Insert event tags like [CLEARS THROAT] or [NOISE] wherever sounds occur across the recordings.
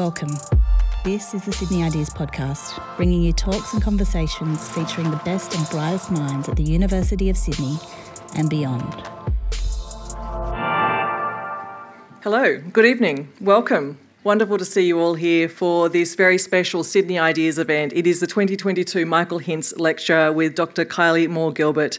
Welcome. This is the Sydney Ideas Podcast, bringing you talks and conversations featuring the best and brightest minds at the University of Sydney and beyond. Hello, good evening, welcome. Wonderful to see you all here for this very special Sydney Ideas event. It is the 2022 Michael Hintze Lecture with Dr. Kylie Moore Gilbert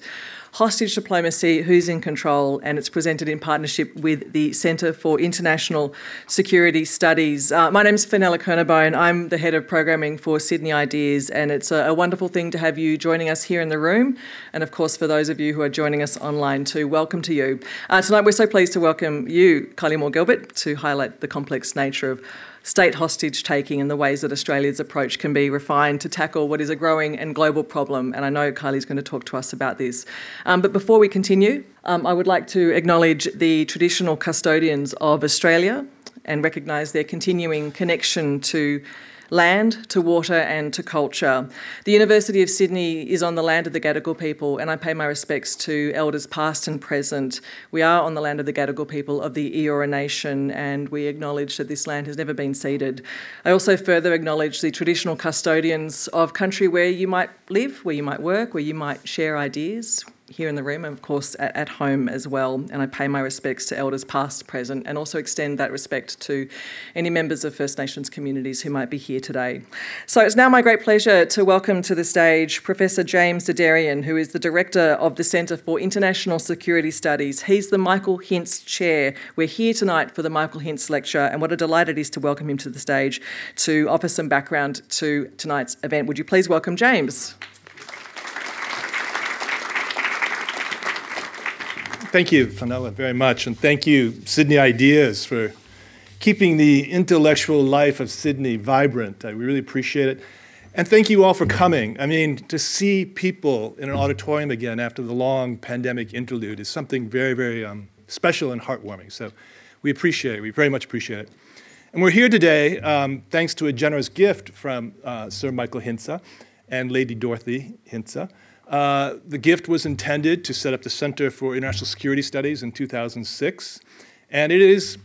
Hostage Diplomacy Who's in Control, and it's presented in partnership with the Centre for International Security Studies. Uh, my name's Fenella Kernebone. I'm the head of programming for Sydney Ideas, and it's a, a, wonderful thing to have you joining us here in the room. And of course, for those of you who are joining us online too, welcome to you. Uh, tonight, we're so pleased to welcome you, Kylie Moore Gilbert, to highlight the complex nature of state hostage taking and the ways that Australia's approach can be refined to tackle what is a growing and global problem. And I know Kylie's going to talk to us about this. Um, but before we continue, um, I would like to acknowledge the traditional custodians of Australia and recognise their continuing connection to land, to water, and to culture. The University of Sydney is on the land of the Gadigal people, and I pay my respects to elders past and present. We are on the land of the Gadigal people of the Eora Nation, and we acknowledge that this land has never been ceded. I also further acknowledge the traditional custodians of country where you might live, where you might work, where you might share ideas, here in the room and, of course, at, at, home as well. And I pay my respects to elders past, present, and also extend that respect to any members of First Nations communities who might be here today. So it's now my great pleasure to welcome to the stage Professor James Der Derian, who is the Director of the Centre for International Security Studies. He's the Michael Hintze Chair. We're here tonight for the Michael Hintze Lecture, and what a delight it is to welcome him to the stage to offer some background to tonight's event. Would you please welcome James? Thank you, Fenella, very much. And thank you, Sydney Ideas, for keeping the intellectual life of Sydney vibrant. I really appreciate it. And thank you all for coming. I mean, to see people in an auditorium again after the long pandemic interlude is something very, very um, special and heartwarming. So we appreciate it. We very much appreciate it. And we're here today um, thanks to a generous gift from uh, Sir Michael Hintze and Lady Dorothy Hintze. Uh, the gift was intended to set up the Center for International Security Studies in 2006, and it is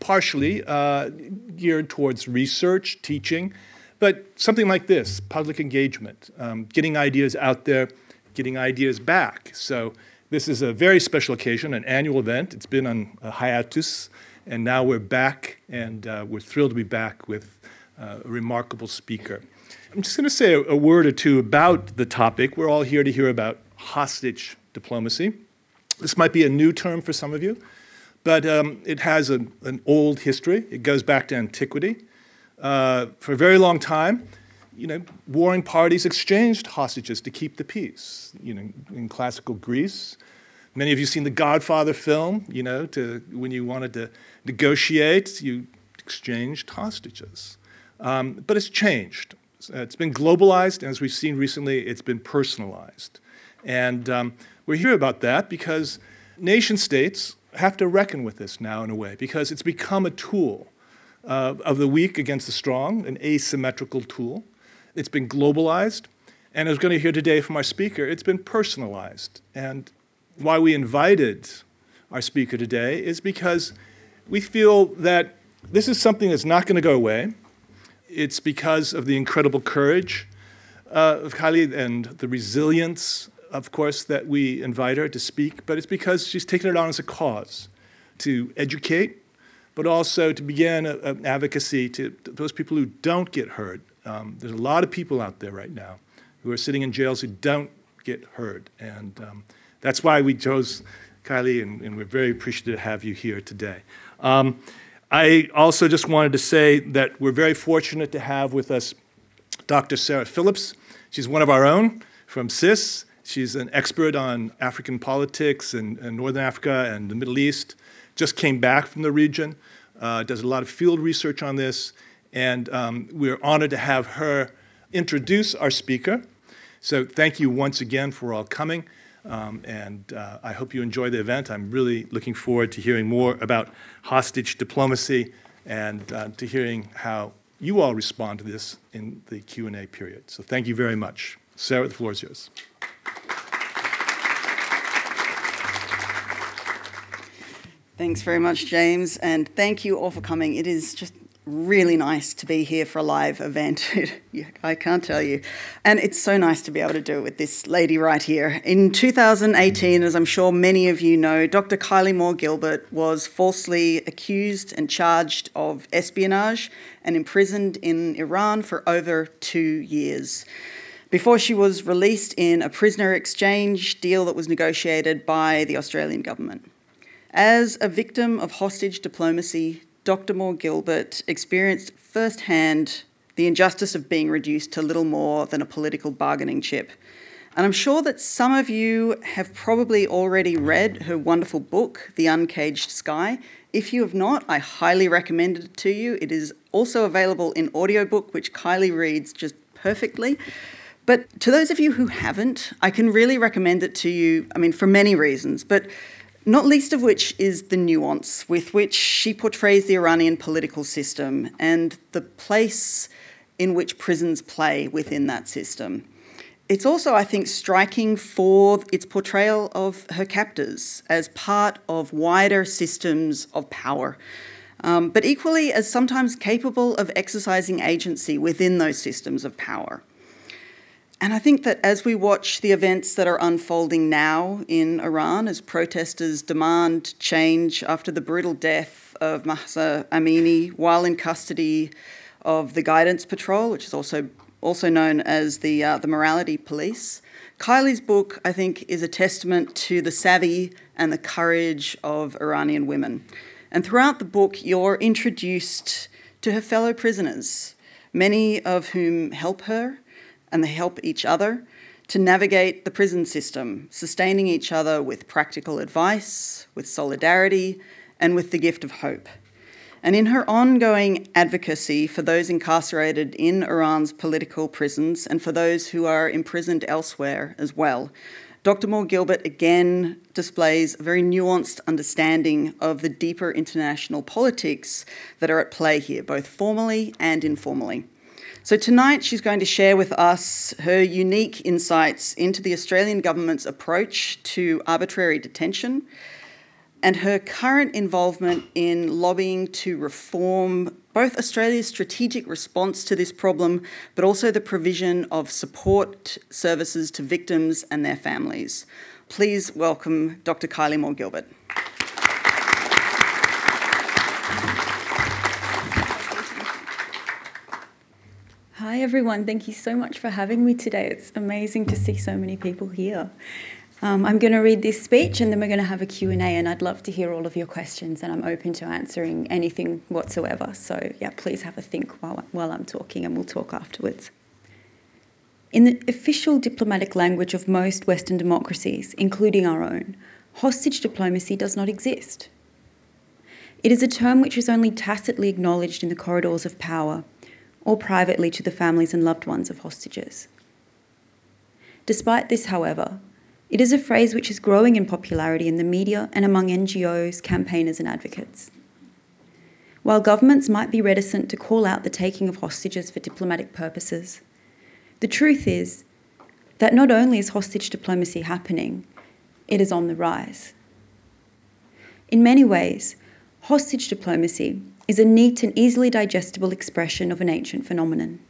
partially uh, geared towards research, teaching, but something like this public engagement, um, getting ideas out there, getting ideas back. So, this is a very special occasion, an annual event. It's been on hiatus, and now we're back, and uh, we're thrilled to be back with uh, a remarkable speaker. I'm just going to say a, a, word or two about the topic. We're all here to hear about hostage diplomacy. This might be a new term for some of you, but um, it has a, an old history. It goes back to antiquity. Uh, for a very long time, you know, warring parties exchanged hostages to keep the peace. You know, in classical Greece, many of you seen the Godfather film. You know, to when you wanted to negotiate, you exchanged hostages. Um, but it's changed. Uh, it's been globalized, and as we've seen recently, it's been personalized. And um, we're here about that because nation states have to reckon with this now in a way, because it's become a tool uh, of the weak against the strong, an asymmetrical tool. It's been globalized, and as we're going to hear today from our speaker, it's been personalized. And why we invited our speaker today is because we feel that this is something that's not going to go away it's because of the incredible courage uh, of Kylie and the resilience, of course, that we invite her to speak, but it's because she's taken it on as a cause to educate, but also to begin an advocacy to, to, those people who don't get heard. Um, there's a lot of people out there right now who are sitting in jails who don't get heard, and um, that's why we chose Kylie, and, and, we're very appreciative to have you here today. Um, I also just wanted to say that we're very fortunate to have with us Dr. Sarah Phillips. She's one of our own from CIS. She's an expert on African politics and, and Northern Africa and the Middle East. Just came back from the region, uh, does a lot of field research on this, and um, we're honored to have her introduce our speaker. So thank you once again for all coming. Um, and uh, I hope you enjoy the event. I'm really looking forward to hearing more about hostage diplomacy and uh, to hearing how you all respond to this in the Q&A period. So thank you very much. Sarah, the floor is yours. Thanks very much, James, and thank you all for coming. It is just really nice to be here for a live event. [LAUGHS] I can't tell you. And it's so nice to be able to do it with this lady right here. In 2018, as I'm sure many of you know, Dr. Kylie Moore Gilbert was falsely accused and charged of espionage and imprisoned in Iran for over two years. Before she was released in a prisoner exchange deal that was negotiated by the Australian government. As a victim of hostage diplomacy, Dr. Moore Gilbert experienced firsthand the injustice of being reduced to little more than a political bargaining chip. And I'm sure that some of you have probably already read her wonderful book, The Uncaged Sky. If you have not, I highly recommend it to you. It is also available in audiobook, which Kylie reads just perfectly. But to those of you who haven't, I can really recommend it to you, I mean, for many reasons. But not least of which is the nuance with which she portrays the Iranian political system and the place in which prisons play within that system. It's also, I think, striking for its portrayal of her captors as part of wider systems of power, um, but equally as sometimes capable of exercising agency within those systems of power. And I think that as we watch the events that are unfolding now in Iran, as protesters demand change after the brutal death of Mahsa Amini while in custody of the Guidance Patrol, which is also also known as the uh, the Morality Police, Kylie's book, I think, is a testament to the savvy and the courage of Iranian women. And throughout the book, you're introduced to her fellow prisoners, many of whom help her and they help each other to navigate the prison system, sustaining each other with practical advice, with solidarity, and with the gift of hope. And in her ongoing advocacy for those incarcerated in Iran's political prisons and for those who are imprisoned elsewhere as well, Dr. Moore Gilbert again displays a very nuanced understanding of the deeper international politics that are at play here, both formally and informally. So, tonight she's going to share with us her unique insights into the Australian government's approach to arbitrary detention and her current involvement in lobbying to reform both Australia's strategic response to this problem, but also the provision of support services to victims and their families. Please welcome Dr. Kylie Moore Gilbert. Hi everyone, thank you so much for having me today. It's amazing to see so many people here. Um, I'm going to read this speech and then we're going to have a Q&A and I'd love to hear all of your questions and I'm open to answering anything whatsoever. So yeah, please have a think while, while I'm talking and we'll talk afterwards. In the official diplomatic language of most Western democracies, including our own, hostage diplomacy does not exist. It is a term which is only tacitly acknowledged in the corridors of power or privately to the families and loved ones of hostages. Despite this, however, it is a phrase which is growing in popularity in the media and among NGOs, campaigners, and advocates. While governments might be reticent to call out the taking of hostages for diplomatic purposes, the truth is that not only is hostage diplomacy happening, it is on the rise. In many ways, hostage diplomacy is a neat and easily digestible expression of an ancient phenomenon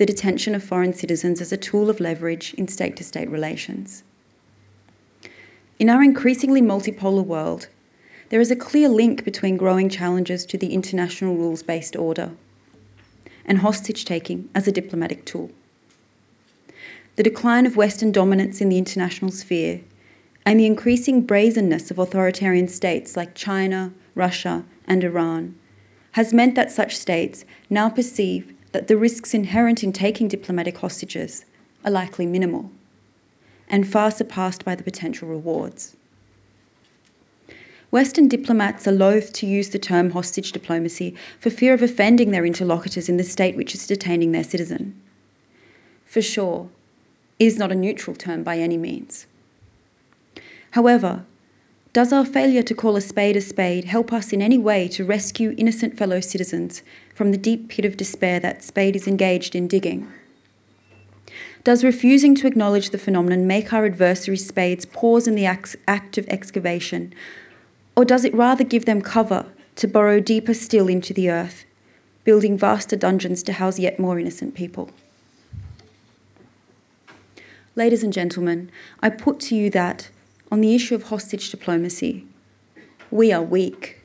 the detention of foreign citizens as a tool of leverage in state to state relations. In our increasingly multipolar world, there is a clear link between growing challenges to the international rules based order and hostage taking as a diplomatic tool. The decline of Western dominance in the international sphere and the increasing brazenness of authoritarian states like China, Russia, and Iran has meant that such states now perceive that the risks inherent in taking diplomatic hostages are likely minimal and far surpassed by the potential rewards. Western diplomats are loath to use the term hostage diplomacy for fear of offending their interlocutors in the state which is detaining their citizen. For sure, it is not a neutral term by any means. However, does our failure to call a spade a spade help us in any way to rescue innocent fellow citizens from the deep pit of despair that spade is engaged in digging? Does refusing to acknowledge the phenomenon make our adversaries' spades pause in the act of excavation, or does it rather give them cover to burrow deeper still into the earth, building vaster dungeons to house yet more innocent people. Ladies and gentlemen, I put to you that, on the issue of hostage diplomacy, we are weak.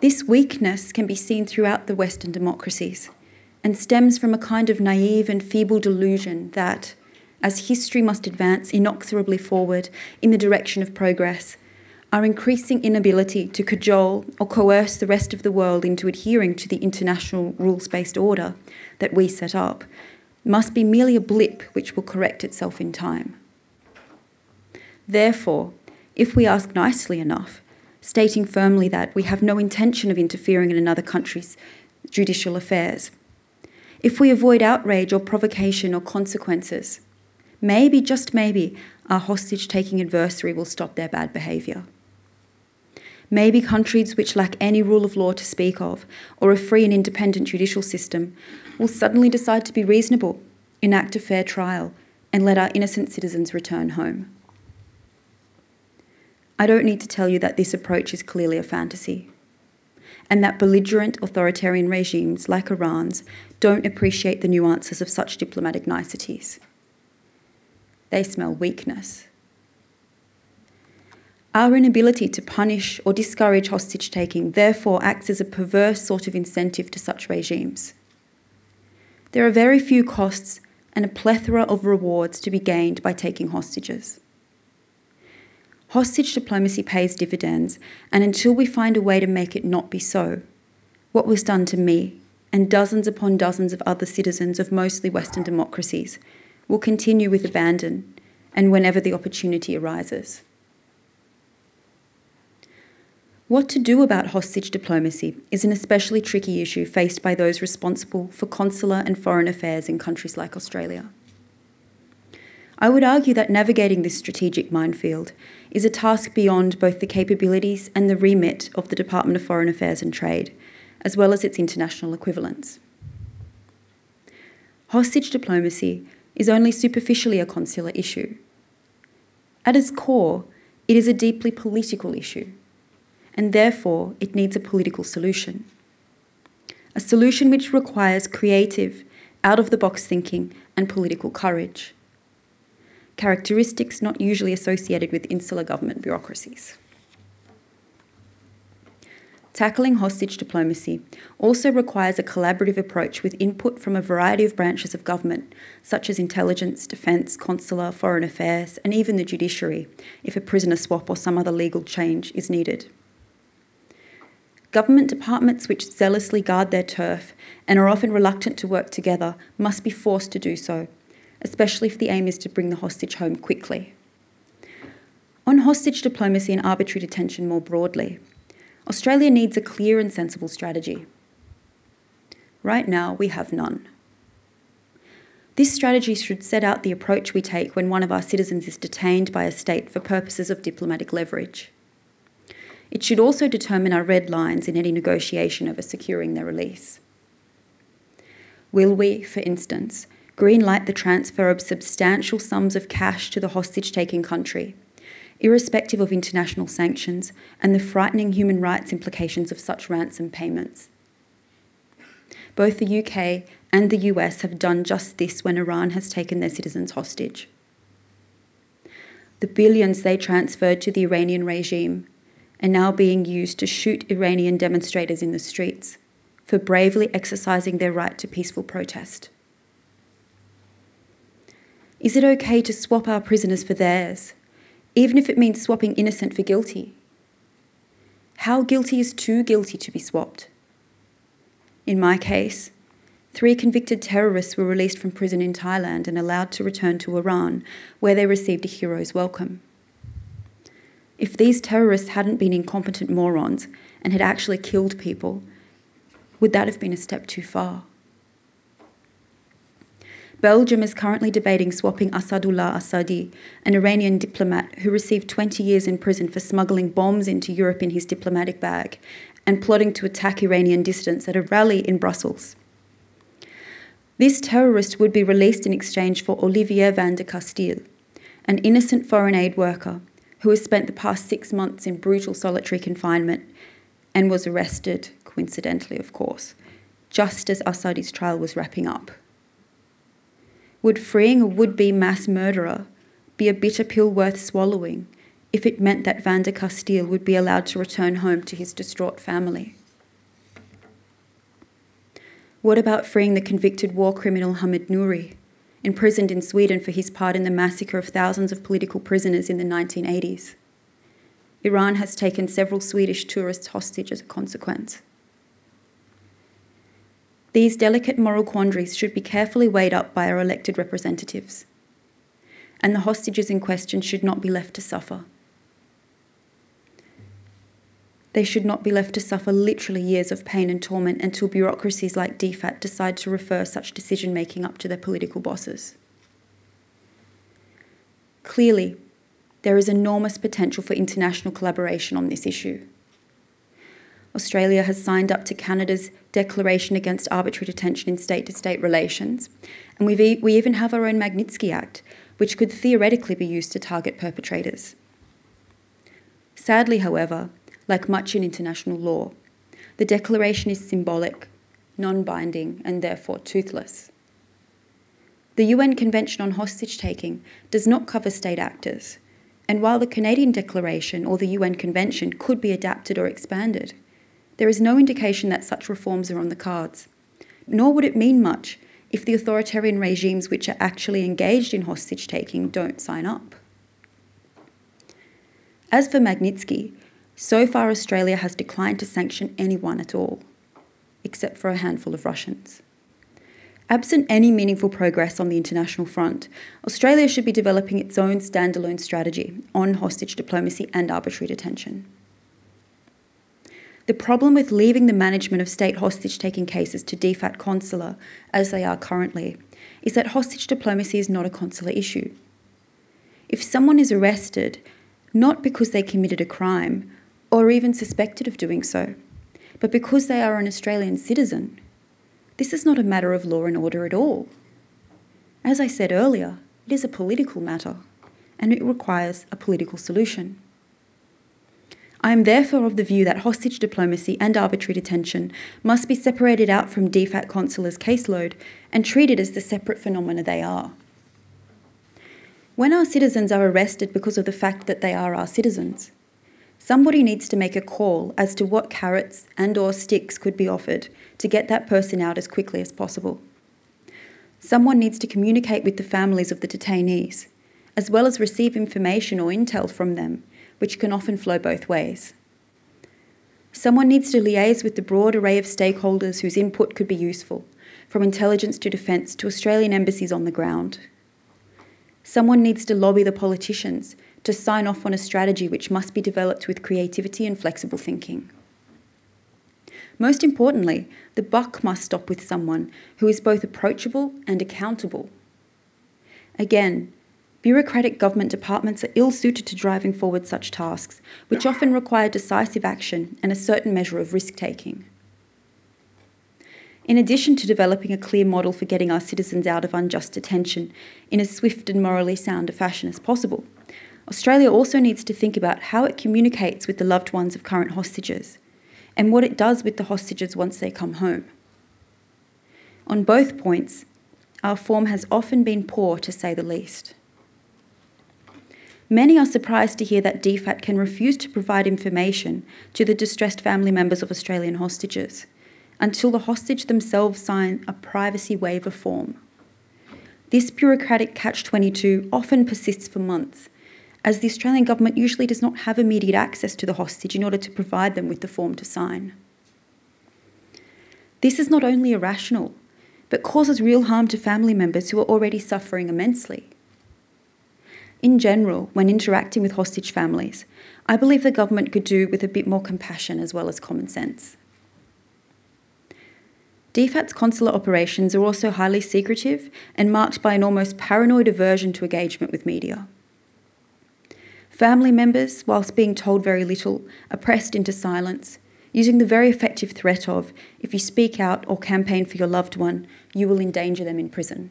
This weakness can be seen throughout the Western democracies and stems from a kind of naive and feeble delusion that, as history must advance inexorably forward in the direction of progress, our increasing inability to cajole or coerce the rest of the world into adhering to the international rules based order that we set up must be merely a blip which will correct itself in time. Therefore, if we ask nicely enough, stating firmly that we have no intention of interfering in another country's judicial affairs, if we avoid outrage or provocation or consequences, maybe, just maybe, our hostage taking adversary will stop their bad behaviour. Maybe countries which lack any rule of law to speak of, or a free and independent judicial system, will suddenly decide to be reasonable, enact a fair trial, and let our innocent citizens return home. I don't need to tell you that this approach is clearly a fantasy, and that belligerent authoritarian regimes like Iran's don't appreciate the nuances of such diplomatic niceties. They smell weakness. Our inability to punish or discourage hostage taking therefore acts as a perverse sort of incentive to such regimes. There are very few costs and a plethora of rewards to be gained by taking hostages. Hostage diplomacy pays dividends, and until we find a way to make it not be so, what was done to me and dozens upon dozens of other citizens of mostly Western democracies will continue with abandon and whenever the opportunity arises. What to do about hostage diplomacy is an especially tricky issue faced by those responsible for consular and foreign affairs in countries like Australia. I would argue that navigating this strategic minefield is a task beyond both the capabilities and the remit of the Department of Foreign Affairs and Trade, as well as its international equivalents. Hostage diplomacy is only superficially a consular issue. At its core, it is a deeply political issue and therefore it needs a political solution. A solution which requires creative, out of the box thinking and political courage. Characteristics not usually associated with insular government bureaucracies. Tackling hostage diplomacy also requires a collaborative approach with input from a variety of branches of government, such as intelligence, defence, consular, foreign affairs, and even the judiciary, if a prisoner swap or some other legal change is needed. Government departments which zealously guard their turf and are often reluctant to work together must be forced to do so, especially if the aim is to bring the hostage home quickly. On hostage diplomacy and arbitrary detention more broadly, Australia needs a clear and sensible strategy. Right now, we have none. This strategy should set out the approach we take when one of our citizens is detained by a state for purposes of diplomatic leverage. It should also determine our red lines in any negotiation over securing their release. Will we, for instance, greenlight the transfer of substantial sums of cash to the hostage taking country, irrespective of international sanctions and the frightening human rights implications of such ransom payments? Both the UK and the US have done just this when Iran has taken their citizens hostage. The billions they transferred to the Iranian regime are now being used to shoot Iranian demonstrators in the streets for bravely exercising their right to peaceful protest. Is it okay to swap our prisoners for theirs, even if it means swapping innocent for guilty? How guilty is too guilty to be swapped? In my case, three convicted terrorists were released from prison in Thailand and allowed to return to Iran, where they received a hero's welcome. If these terrorists hadn't been incompetent morons and had actually killed people, would that have been a step too far? Belgium is currently debating swapping Asadullah Assadi, an Iranian diplomat who received 20 years in prison for smuggling bombs into Europe in his diplomatic bag and plotting to attack Iranian dissidents at a rally in Brussels. This terrorist would be released in exchange for Olivier Vandecasteele, an innocent foreign aid worker who has spent the past six months in brutal solitary confinement and was arrested, coincidentally, of course, just as Assadi's trial was wrapping up. Would freeing a would be mass murderer be a bitter pill worth swallowing if it meant that Vandecasteele would be allowed to return home to his distraught family? What about freeing the convicted war criminal Hamid Nouri, imprisoned in Sweden for his part in the massacre of thousands of political prisoners in the 1980s? Iran has taken several Swedish tourists hostage as a consequence. These delicate moral quandaries should be carefully weighed up by our elected representatives, and the hostages in question should not be left to suffer. They should not be left to suffer literally years of pain and torment until bureaucracies like DFAT decide to refer such decision making up to their political bosses. Clearly, there is enormous potential for international collaboration on this issue. Australia has signed up to Canada's Declaration Against Arbitrary Detention in State to State Relations, and we we even have our own Magnitsky Act, which could theoretically be used to target perpetrators. Sadly, however, like much in international law. The declaration is symbolic, non binding, and therefore toothless. The UN Convention on Hostage Taking does not cover state actors, and while the Canadian Declaration or the UN Convention could be adapted or expanded, there is no indication that such reforms are on the cards. Nor would it mean much if the authoritarian regimes which are actually engaged in hostage taking don't sign up. As for Magnitsky, so far, Australia has declined to sanction anyone at all, except for a handful of Russians. Absent any meaningful progress on the international front, Australia should be developing its own standalone strategy on hostage diplomacy and arbitrary detention. The problem with leaving the management of state hostage taking cases to DFAT consular, as they are currently, is that hostage diplomacy is not a consular issue. If someone is arrested, not because they committed a crime, or even suspected of doing so, but because they are an Australian citizen. This is not a matter of law and order at all. As I said earlier, it is a political matter, and it requires a political solution. I am therefore of the view that hostage diplomacy and arbitrary detention must be separated out from DFAT consular's caseload and treated as the separate phenomena they are. When our citizens are arrested because of the fact that they are our citizens, Somebody needs to make a call as to what carrots and or sticks could be offered to get that person out as quickly as possible. Someone needs to communicate with the families of the detainees, as well as receive information or intel from them, which can often flow both ways. Someone needs to liaise with the broad array of stakeholders whose input could be useful, from intelligence to defence to Australian embassies on the ground. Someone needs to lobby the politicians to sign off on a strategy which must be developed with creativity and flexible thinking. Most importantly, the buck must stop with someone who is both approachable and accountable. Again, bureaucratic government departments are ill suited to driving forward such tasks, which often require decisive action and a certain measure of risk taking. In addition to developing a clear model for getting our citizens out of unjust detention in as swift and morally sound a fashion as possible, Australia also needs to think about how it communicates with the loved ones of current hostages and what it does with the hostages once they come home. On both points, our form has often been poor to say the least. Many are surprised to hear that DFAT can refuse to provide information to the distressed family members of Australian hostages until the hostage themselves sign a privacy waiver form. This bureaucratic catch 22 often persists for months as the Australian government usually does not have immediate access to the hostage in order to provide them with the form to sign. This is not only irrational, but causes real harm to family members who are already suffering immensely. In general, when interacting with hostage families, I believe the government could do with a bit more compassion as well as common sense. DFAT's consular operations are also highly secretive and marked by an almost paranoid aversion to engagement with media. Family members, whilst being told very little, are pressed into silence, using the very effective threat of if you speak out or campaign for your loved one, you will endanger them in prison.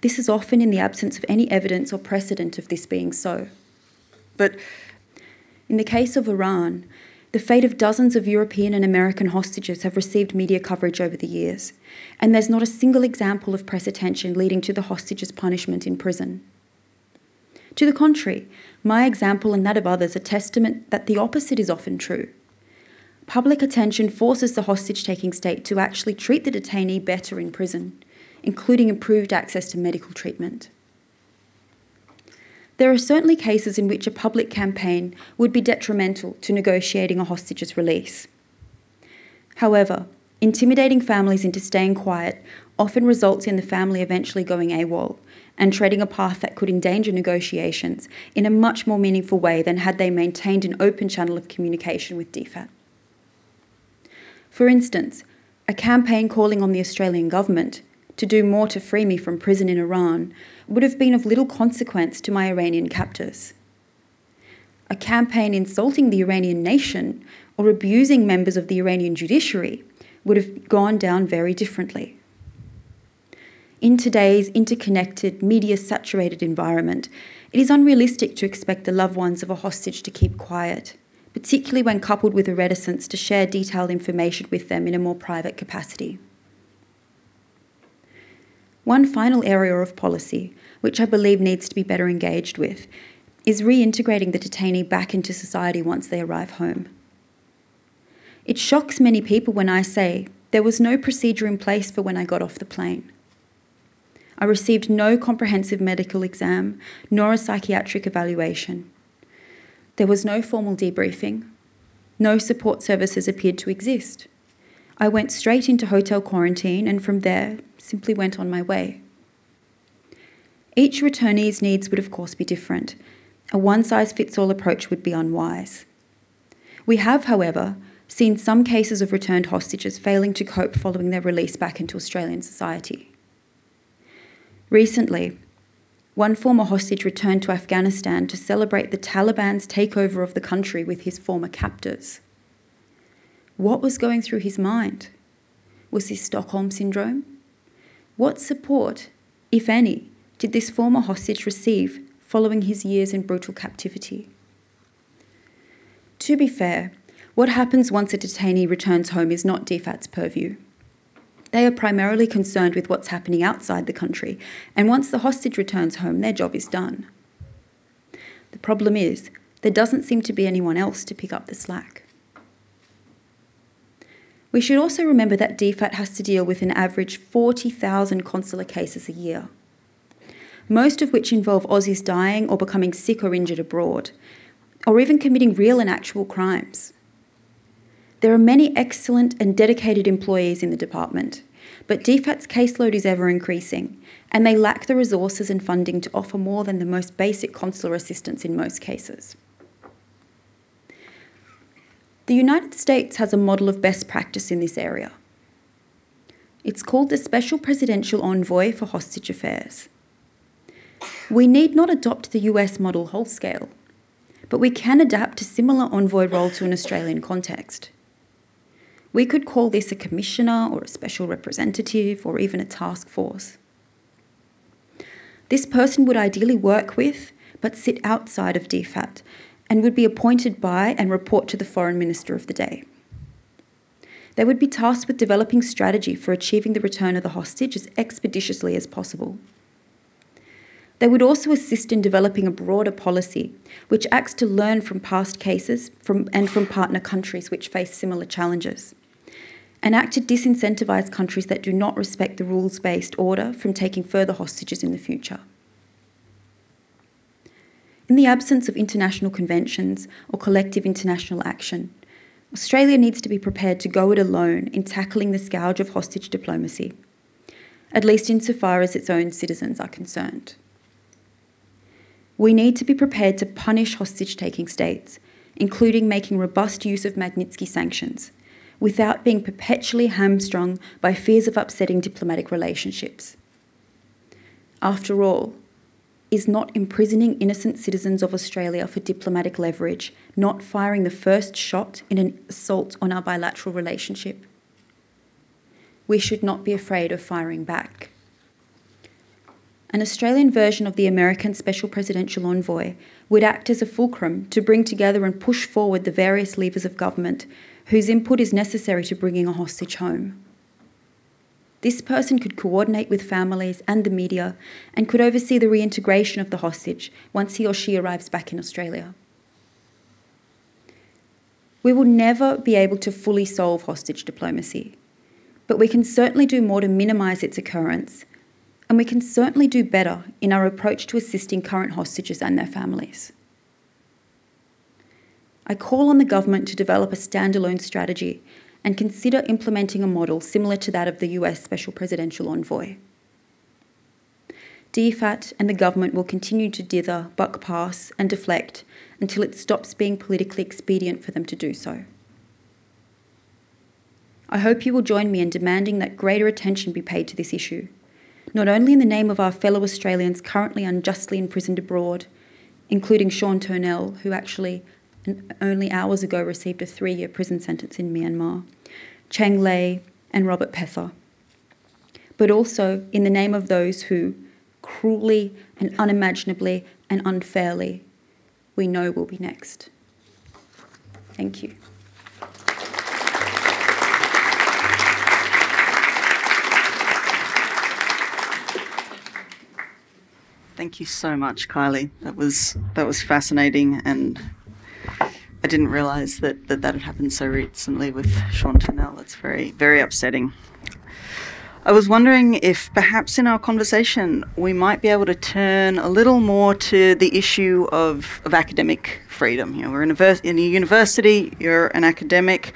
This is often in the absence of any evidence or precedent of this being so. But in the case of Iran, The fate of dozens of European and American hostages have received media coverage over the years, and there's not a single example of press attention leading to the hostages' punishment in prison. To the contrary, my example and that of others are testament that the opposite is often true. Public attention forces the hostage taking state to actually treat the detainee better in prison, including improved access to medical treatment. There are certainly cases in which a public campaign would be detrimental to negotiating a hostage's release. However, intimidating families into staying quiet often results in the family eventually going AWOL and treading a path that could endanger negotiations in a much more meaningful way than had they maintained an open channel of communication with DFAT. For instance, a campaign calling on the Australian government to do more to free me from prison in Iran would have been of little consequence to my Iranian captors. A campaign insulting the Iranian nation or abusing members of the Iranian judiciary would have gone down very differently. In today's interconnected, media saturated environment, it is unrealistic to expect the loved ones of a hostage to keep quiet, particularly when coupled with a reticence to share detailed information with them in a more private capacity. One final area of policy, which I believe needs to be better engaged with, is reintegrating the detainee back into society once they arrive home. It shocks many people when I say there was no procedure in place for when I got off the plane. I received no comprehensive medical exam nor a psychiatric evaluation. There was no formal debriefing. No support services appeared to exist. I went straight into hotel quarantine and from there simply went on my way. Each returnee's needs would, of course, be different. A one size fits all approach would be unwise. We have, however, seen some cases of returned hostages failing to cope following their release back into Australian society. Recently, one former hostage returned to Afghanistan to celebrate the Taliban's takeover of the country with his former captors. What was going through his mind? Was this Stockholm Syndrome? What support, if any, did this former hostage receive following his years in brutal captivity? To be fair, what happens once a detainee returns home is not DFAT's purview. They are primarily concerned with what's happening outside the country, and once the hostage returns home, their job is done. The problem is, there doesn't seem to be anyone else to pick up the slack. We should also remember that DFAT has to deal with an average 40,000 consular cases a year, most of which involve Aussies dying or becoming sick or injured abroad, or even committing real and actual crimes. There are many excellent and dedicated employees in the department, but DFAT's caseload is ever increasing, and they lack the resources and funding to offer more than the most basic consular assistance in most cases. The United States has a model of best practice in this area. It's called the Special Presidential Envoy for Hostage Affairs. We need not adopt the US model whole scale, but we can adapt a similar envoy role to an Australian context. We could call this a commissioner or a special representative or even a task force. This person would ideally work with but sit outside of DFAT and would be appointed by and report to the Foreign Minister of the day. They would be tasked with developing strategy for achieving the return of the hostage as expeditiously as possible. They would also assist in developing a broader policy which acts to learn from past cases from, and from partner countries which face similar challenges, and act to disincentivise countries that do not respect the rules based order from taking further hostages in the future. In the absence of international conventions or collective international action, Australia needs to be prepared to go it alone in tackling the scourge of hostage diplomacy, at least insofar as its own citizens are concerned. We need to be prepared to punish hostage taking states, including making robust use of Magnitsky sanctions, without being perpetually hamstrung by fears of upsetting diplomatic relationships. After all, is not imprisoning innocent citizens of Australia for diplomatic leverage, not firing the first shot in an assault on our bilateral relationship. We should not be afraid of firing back. an Australian version of the American Special Presidential Envoy would act as a fulcrum to bring together and push forward the various levers of government whose input is necessary to bringing a hostage home. This person could coordinate with families and the media and could oversee the reintegration of the hostage once he or she arrives back in Australia. We will never be able to fully solve hostage diplomacy, but we can certainly do more to minimise its occurrence, and we can certainly do better in our approach to assisting current hostages and their families. I call on the government to develop a standalone strategy and consider implementing a model similar to that of the US Special Presidential Envoy. DFAT and the government will continue to dither, buck pass, and deflect until it stops being politically expedient for them to do so. I hope you will join me in demanding that greater attention be paid to this issue, not only in the name of our fellow Australians currently unjustly imprisoned abroad, including Sean Turnell, who actually only hours ago received a three year prison sentence in Myanmar, Cheng Lei, and Robert Pether, but also in the name of those who, cruelly and unimaginably and unfairly, we know will be next. Thank you. Thank you so much, Kylie. That was that was fascinating and I didn't realise that, that that had happened so recently with Sean Turnell. It's very, very upsetting. I was wondering if perhaps in our conversation we might be able to turn a little more to the issue of, of academic freedom. You know, we're in a, in a university, you're an academic.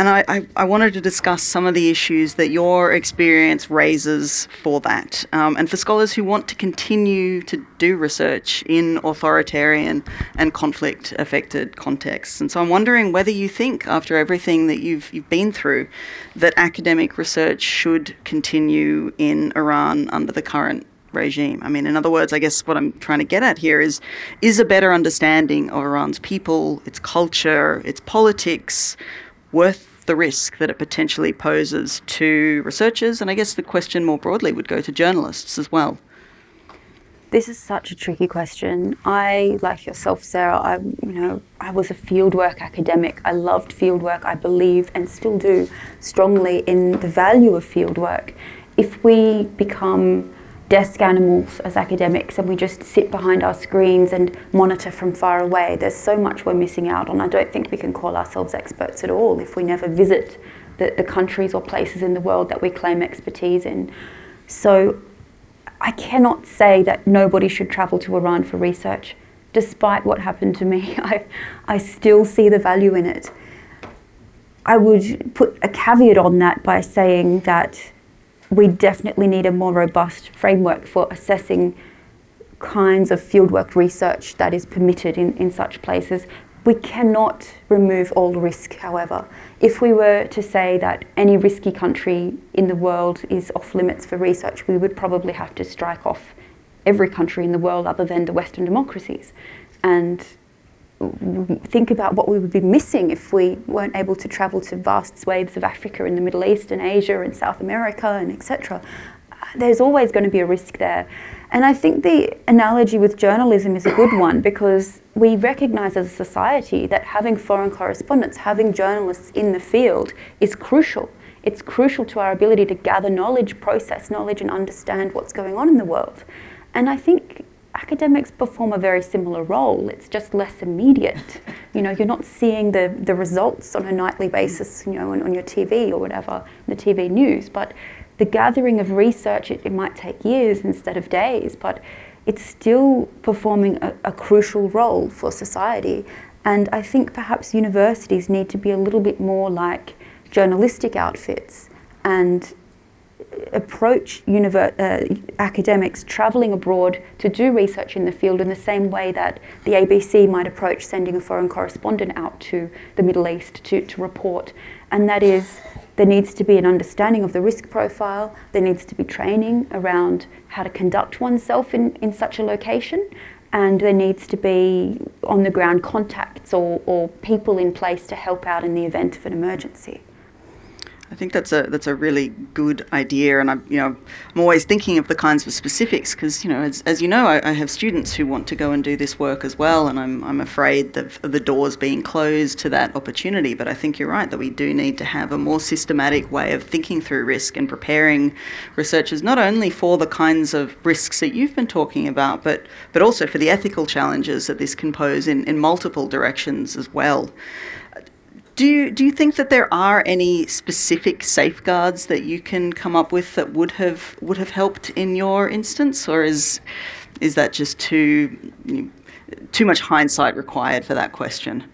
And I, I, I, wanted to discuss some of the issues that your experience raises for that. Um, and for scholars who want to continue to do research in authoritarian and conflict affected contexts. And so I'm wondering whether you think, after everything that you've, you've been through, that academic research should continue in Iran under the current regime. I mean, in other words, I guess what I'm trying to get at here is is a better understanding of Iran's people, its culture, its politics worth the risk that it potentially poses to researchers, and I guess the question more broadly would go to journalists as well. This is such a tricky question. I, like yourself, Sarah, I, you know, I was a fieldwork academic. I loved fieldwork. I believe and still do strongly in the value of fieldwork. If we become desk animals as academics and we just sit behind our screens and monitor from far away. There's so much we're missing out on. I don't think we can call ourselves experts at all if we never visit the, the countries or places in the world that we claim expertise in. So I cannot say that nobody should travel to Iran for research. Despite what happened to me, [LAUGHS] I, I still see the value in it. I would put a caveat on that by saying that we definitely need a more robust framework for assessing kinds of fieldwork research that is permitted in, in such places. We cannot remove all risk, however. If we were to say that any risky country in the world is off limits for research, we would probably have to strike off every country in the world other than the Western democracies. And think about what we would be missing if we weren't able to travel to vast swathes of Africa and the Middle East and Asia and South America and etc. There's always going to be a risk there. And I think the analogy with journalism is a good one because we recognize as a society that having foreign correspondents, having journalists in the field is crucial. It's crucial to our ability to gather knowledge, process knowledge, and understand what's going on in the world. And I think academics perform a very similar role. It's just less immediate. [LAUGHS] You know, you're not seeing the, the results on a nightly basis, you know, on, on your TV or whatever, the TV news. But the gathering of research, it, it might take years instead of days, but it's still performing a, a crucial role for society. And I think perhaps universities need to be a little bit more like journalistic outfits and approach univer- uh, academics travelling abroad to do research in the field in the same way that the ABC might approach sending a foreign correspondent out to the Middle East to, to report. And that is, there needs to be an understanding of the risk profile, there needs to be training around how to conduct oneself in, in such a location, and there needs to be on the ground contacts or, or people in place to help out in the event of an emergency. I think that's a that's a really good idea, and I'm you know I'm always thinking of the kinds of specifics because you know as, as you know I, I, have students who want to go and do this work as well, and I'm I'm afraid of the doors being closed to that opportunity. But I think you're right that we do need to have a more systematic way of thinking through risk and preparing researchers not only for the kinds of risks that you've been talking about, but but also for the ethical challenges that this can pose in, in multiple directions as well. Do you, do you think that there are any specific safeguards that you can come up with that would have would have helped in your instance, or is is that just too too much hindsight required for that question?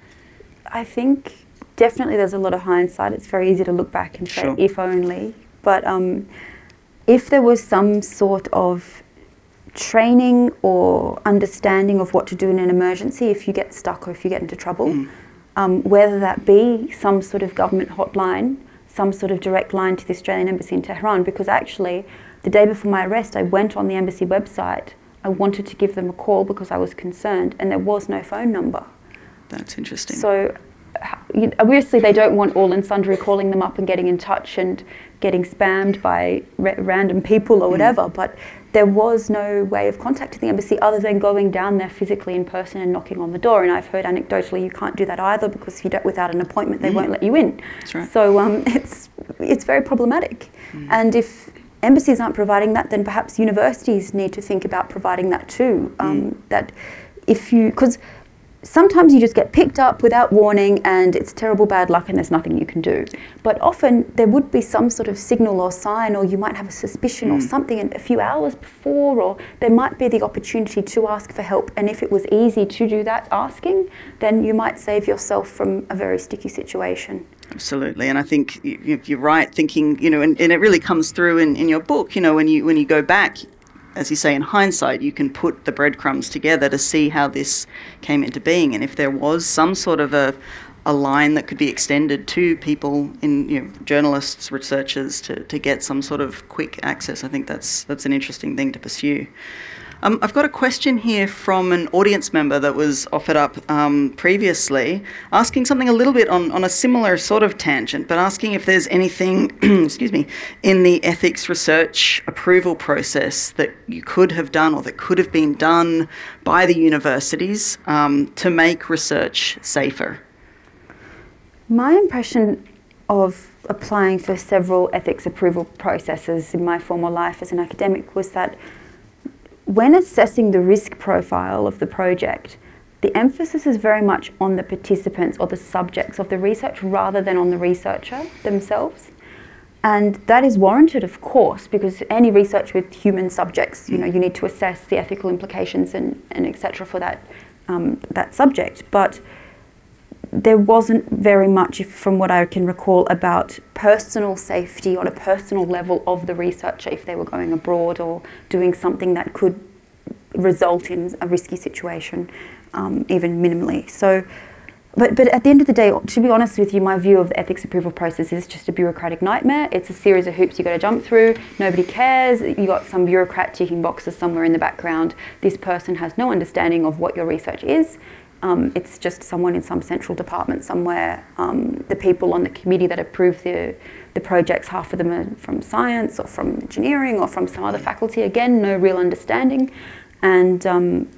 I think definitely there's a lot of hindsight. It's very easy to look back and say sure. if only, but um, if there was some sort of training or understanding of what to do in an emergency if you get stuck or if you get into trouble. Mm um, whether that be some sort of government hotline, some sort of direct line to the Australian Embassy in Tehran, because actually, the day before my arrest, I went on the embassy website. I wanted to give them a call because I was concerned, and there was no phone number. That's interesting. So, obviously, they don't want all and sundry calling them up and getting in touch and getting spammed by random people or mm. whatever, mm. but there was no way of contacting the embassy other than going down there physically in person and knocking on the door. And I've heard anecdotally you can't do that either because you don't, without an appointment they mm. won't let you in. Right. So um, [LAUGHS] it's it's very problematic. Mm. And if embassies aren't providing that, then perhaps universities need to think about providing that too. Um, mm. That if you because sometimes you just get picked up without warning and it's terrible bad luck and there's nothing you can do. But often there would be some sort of signal or sign, or you might have a suspicion mm. or something a few hours before, or there might be the opportunity to ask for help. And if it was easy to do that asking, then you might save yourself from a very sticky situation. Absolutely, and I think you're right. Thinking, you know, and, and it really comes through in, in your book. You know, when you when you go back, as you say, in hindsight, you can put the breadcrumbs together to see how this came into being. And if there was some sort of a, a line that could be extended to people in you know, journalists, researchers to, to get some sort of quick access, I think that's that's an interesting thing to pursue. Um, I've got a question here from an audience member that was offered up um, previously, asking something a little bit on, on a similar sort of tangent, but asking if there's anything, [CLEARS THROAT] excuse me, in the ethics research approval process that you could have done or that could have been done by the universities um, to make research safer. My impression of applying for several ethics approval processes in my former life as an academic was that when assessing the risk profile of the project, the emphasis is very much on the participants or the subjects of the research rather than on the researcher themselves. And that is warranted, of course, because any research with human subjects, you know, you need to assess the ethical implications and, and etc. for that, um, that subject. But there wasn't very much, from what I can recall, about personal safety on a personal level of the researcher if they were going abroad or doing something that could result in a risky situation, um, even minimally. So, but, but at the end of the day, to be honest with you, my view of the ethics approval process is just a bureaucratic nightmare. It's a series of hoops you got to jump through. Nobody cares. You got some bureaucrat ticking boxes somewhere in the background. This person has no understanding of what your research is. Um, it's just someone in some central department somewhere. Um, the people on the committee that approve the, the projects, half of them are from science or from engineering or from some other faculty. Again, no real understanding. And um,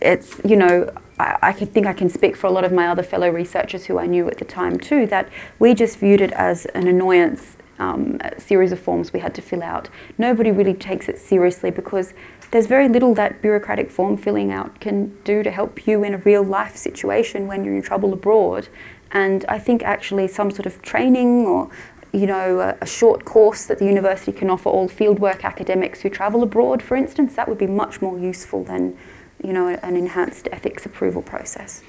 it's, you know, I, I think I can speak for a lot of my other fellow researchers who I knew at the time too, that we just viewed it as an annoyance um, series of forms we had to fill out. Nobody really takes it seriously because there's very little that bureaucratic form filling out can do to help you in a real life situation when you're in trouble abroad. And I think actually some sort of training or you know, a, a, short course that the university can offer all fieldwork academics who travel abroad, for instance, that would be much more useful than, you know, an enhanced ethics approval process.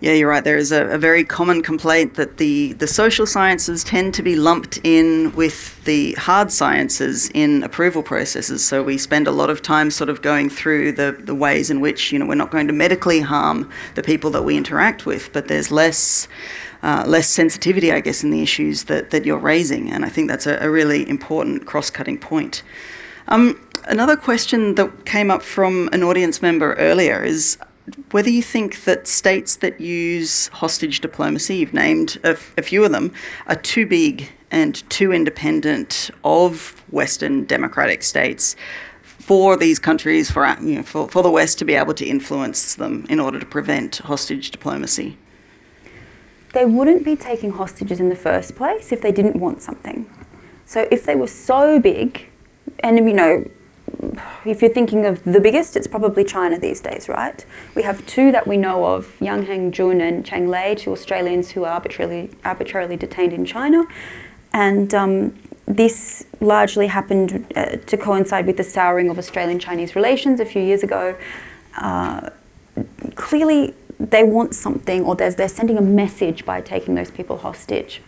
Yeah, you're right. There is a, a, very common complaint that the, the social sciences tend to be lumped in with the hard sciences in approval processes. So we spend a lot of time sort of going through the, the ways in which, you know, we're not going to medically harm the people that we interact with, but there's less uh, less sensitivity, I guess, in the issues that, that you're raising. And I think that's a, a really important cross cutting point. Um, another question that came up from an audience member earlier is whether you think that states that use hostage diplomacy, you've named a, a few of them, are too big and too independent of Western democratic states for these countries, for, you know, for, for the West to be able to influence them in order to prevent hostage diplomacy? They wouldn't be taking hostages in the first place if they didn't want something. So if they were so big, and you know, if you're thinking of the biggest, it's probably China these days, right? We have two that we know of, Yang Hengjun and Cheng Lei, two Australians who are arbitrarily, arbitrarily detained in China. And um, this largely happened uh, to coincide with the souring of Australian Chinese relations a few years ago. Uh, clearly, they want something, or they're sending a message by taking those people hostage.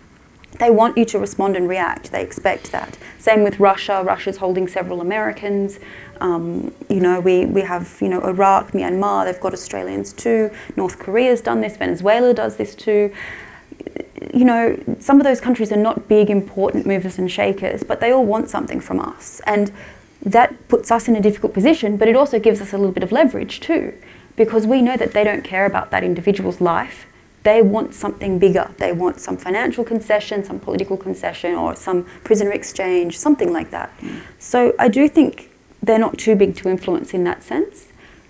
They want you to respond and react. They expect that. Same with Russia. Russia's holding several Americans. Um, you know, we, we have, you know, Iraq, Myanmar, they've got Australians too. North Korea's done this, Venezuela does this too. You know, some of those countries are not big, important movers and shakers, but they all want something from us. And that puts us in a difficult position, but it also gives us a little bit of leverage too, because we know that they don't care about that individual's life they want something bigger. They want some financial concession, some political concession, or some prisoner exchange, something like that. Mm. So I do think they're not too big to influence in that sense.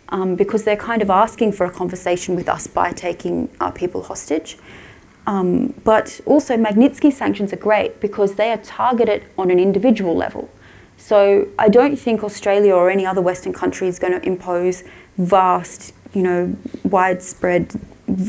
Um, because they're kind of asking for a conversation with us by taking our people hostage. Um, but also, Magnitsky sanctions are great because they are targeted on an individual level. So I don't think Australia or any other Western country is going to impose vast, you know, widespread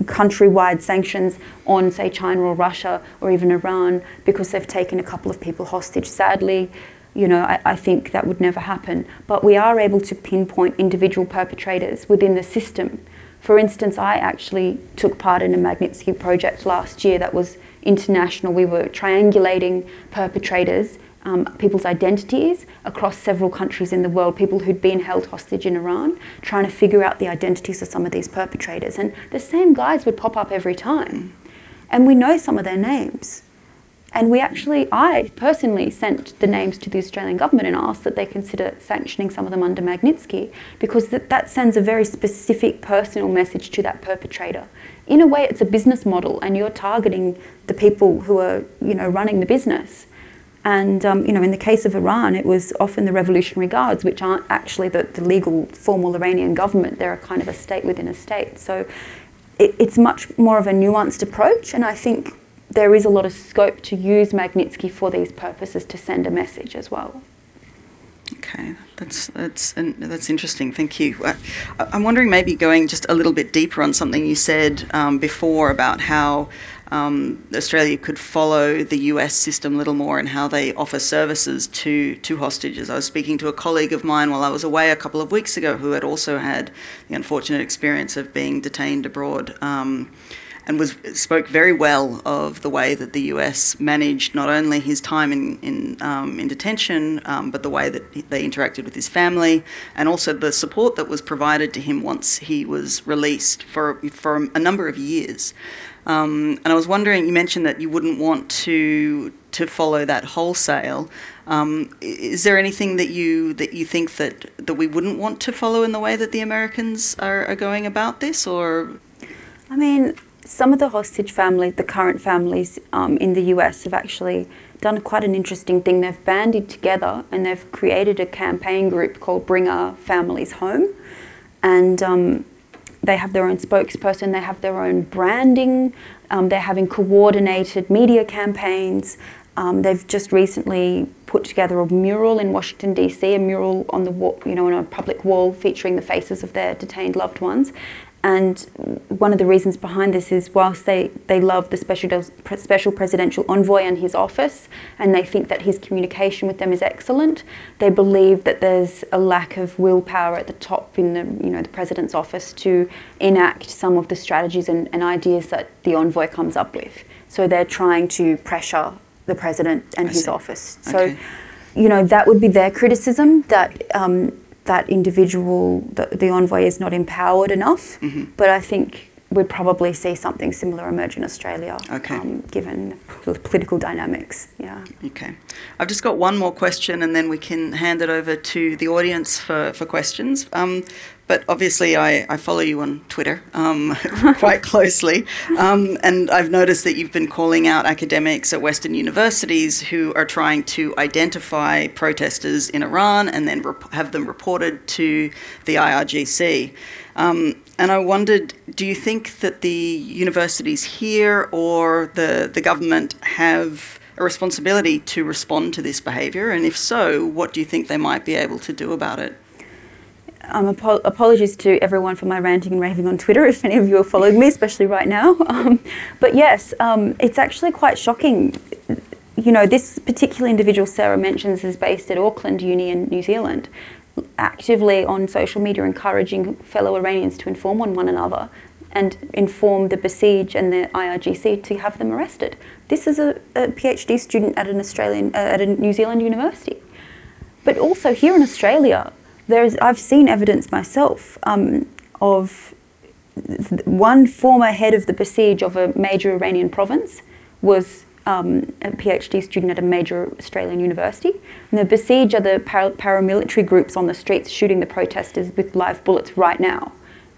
countrywide sanctions on, say, China or Russia or even Iran because they've taken a couple of people hostage. Sadly, you know, I, I, think that would never happen. But we are able to pinpoint individual perpetrators within the system. For instance, I actually took part in a Magnitsky project last year that was international. We were triangulating perpetrators um, people's identities across several countries in the world, people who'd been held hostage in Iran, trying to figure out the identities of some of these perpetrators. And the same guys would pop up every time. And we know some of their names. And we actually, I personally sent the names to the Australian government and asked that they consider sanctioning some of them under Magnitsky because that, that sends a very specific personal message to that perpetrator. In a way, it's a business model and you're targeting the people who are, you know, running the business. And um, you know, in the case of Iran, it was often the Revolutionary Guards, which aren't actually the, the legal formal Iranian government. They're a kind of a state within a state. So it, it's much more of a nuanced approach, and I think there is a lot of scope to use Magnitsky for these purposes to send a message as well. Okay, that's that's that's interesting. Thank you. Uh, I'm wondering maybe going just a little bit deeper on something you said um, before about how um, Australia could follow the US system a little more and how they offer services to, to hostages. I was speaking to a colleague of mine while I was away a couple of weeks ago who had also had the unfortunate experience of being detained abroad. Um, and was spoke very well of the way that the US managed not only his time in in, um, in detention, um, but the way that they interacted with his family, and also the support that was provided to him once he was released for for a number of years. Um, and I was wondering, you mentioned that you wouldn't want to to follow that wholesale. Um, is there anything that you that you think that that we wouldn't want to follow in the way that the Americans are, are going about this, or? I mean, some of the hostage families, the current families um, in the US, have actually done quite an interesting thing. They've banded together and they've created a campaign group called Bring Our Families Home, and um, they have their own spokesperson, they have their own branding, um, they're having coordinated media campaigns. Um, they've just recently put together a mural in Washington D.C., a mural on the wall, you know, on a public wall featuring the faces of their detained loved ones, and one of the reasons behind this is whilst they, they love the special, special presidential envoy and his office, and they think that his communication with them is excellent, they believe that there's a lack of willpower at the top in the, you know, the president's office to enact some of the strategies and, and ideas that the envoy comes up with. So they're trying to pressure the president and I his see. office. So, okay. you know, that would be their criticism that um, that individual, the, the envoy is not empowered enough. Mm-hmm. But I think we'd probably see something similar emerge in Australia, okay. um, given the political dynamics. Yeah. Okay. I've just got one more question, and then we can hand it over to the audience for, for questions. Um, but obviously I, I follow you on Twitter um, [LAUGHS] quite closely. Um, and I've noticed that you've been calling out academics at Western universities who are trying to identify protesters in Iran and then rep- have them reported to the IRGC. Um, and I wondered, do you think that the universities here or the, the government have a responsibility to respond to this behaviour? And if so, what do you think they might be able to do about it? Um, apo- apologies to everyone for my ranting and raving on Twitter, [LAUGHS] if any of you are following me, especially right now. [LAUGHS] Um, but yes, um, it's actually quite shocking. You know, this particular individual Sarah mentions is based at Auckland Uni in New Zealand, actively on social media encouraging fellow Iranians to inform on one another and inform the Basij and the IRGC to have them arrested. This is a, a PhD student at an Australian uh, at a New Zealand university. But also here in Australia, there's I've seen evidence myself um, of one former head of the Basij of a major Iranian province was um, a PhD student at a major Australian university. And the Basij are the para- paramilitary groups on the streets shooting the protesters with live bullets right now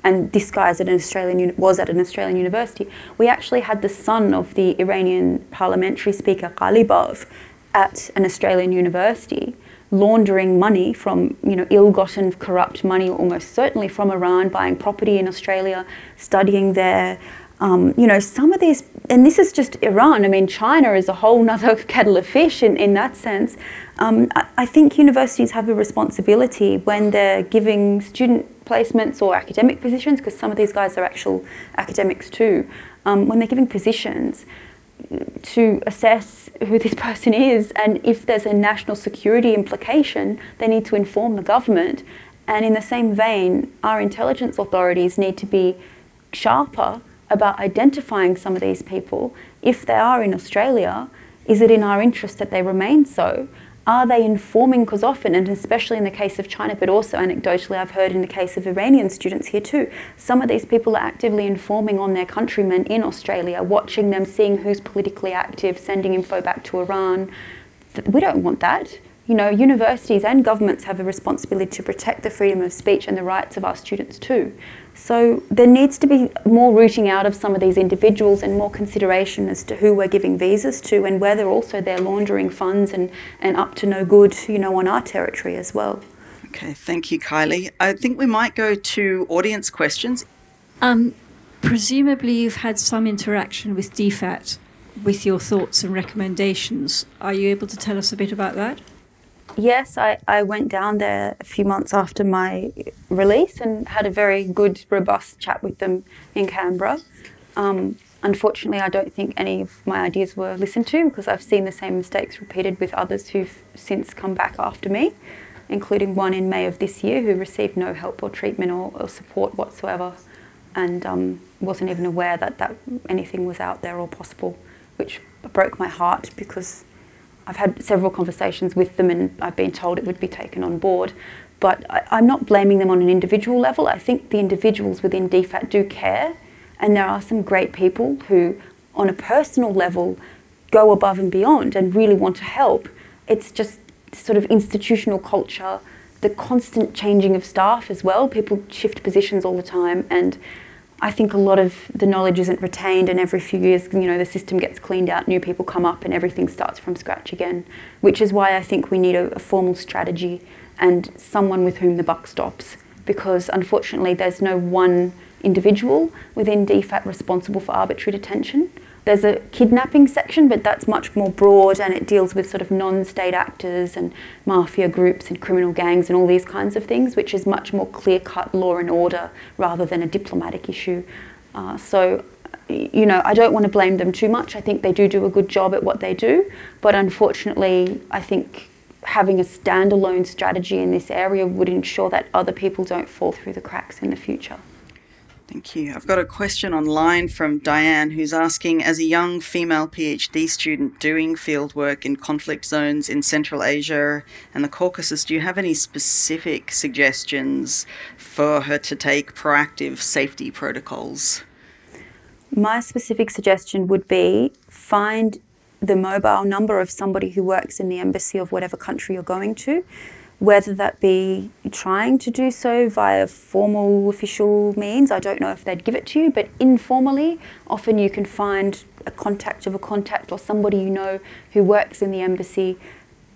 and this guy at an Australian was at an Australian university. We actually had the son of the Iranian parliamentary speaker Ghalibaf at an Australian university laundering money from you know ill-gotten corrupt money almost certainly from Iran buying property in Australia studying there. Um, you know some of these and this is just Iran. I mean China is a whole nother [LAUGHS] kettle of fish in, in that sense. Um, I, I think universities have a responsibility when they're giving student placements or academic positions, because some of these guys are actual academics too, um, when they're giving positions, to assess who this [LAUGHS] person is and if there's a national security implication, they need to inform the government. And in the same vein, our intelligence authorities need to be sharper about identifying some of these people. If they are in Australia, is it in our interest that they remain so? Are they informing? Because often, and especially in the case of China, but also anecdotally, I've heard in the case of Iranian students here too, some of these people are actively informing on their countrymen in Australia, watching them, seeing who's politically active, sending info back to Iran. We don't want that. You know, universities and governments have a responsibility to protect the freedom of speech and the rights of our students too. So there needs to be more rooting out of some of these individuals and more consideration as to who we're giving visas to and whether also they're laundering funds and, and up to no good, you know, on our territory as well. Okay, thank you, Kylie. I think we might go to audience questions. Um, presumably, you've had some interaction with DFAT with your thoughts and recommendations. Are you able to tell us a bit about that? Yes, I, I went down there a few months after my release and had a very good, robust chat with them in Canberra. Um, unfortunately, I don't think any of my ideas were listened to because I've seen the same mistakes repeated with others who've since come back after me, including one in May of this year who received no help or treatment or, or support whatsoever and um, wasn't even aware that, that anything was out there or possible, which broke my heart because I've had several conversations with them and I've been told it would be taken on board. But I, am not blaming them on an individual level. I think the individuals within DFAT do care, and there are some great people who, on a personal level, go above and beyond and really want to help. It's just sort of institutional culture, the constant changing of staff as well. People shift positions all the time, and I think a lot of the knowledge isn't retained, and every few years, you know, the system gets cleaned out, new people come up, and everything starts from scratch again. Which is why I think we need a, a formal strategy and someone with whom the buck stops. Because unfortunately, there's no one individual within DFAT responsible for arbitrary detention. There's a kidnapping section, but that's much more broad and it deals with sort of non state actors and mafia groups and criminal gangs and all these kinds of things, which is much more clear cut law and order rather than a diplomatic issue. Uh, so, you know, I don't want to blame them too much. I think they do do a good job at what they do, but unfortunately, I think having a standalone strategy in this area would ensure that other people don't fall through the cracks in the future. Thank you. I've got a question online from Diane who's asking As a young female PhD student doing fieldwork in conflict zones in Central Asia and the Caucasus, do you have any specific suggestions for her to take proactive safety protocols? My specific suggestion would be find the mobile number of somebody who works in the embassy of whatever country you're going to whether that be trying to do so via formal official means. I don't know if they'd give it to you, but informally, often you can find a contact of a contact or somebody you know who works in the embassy.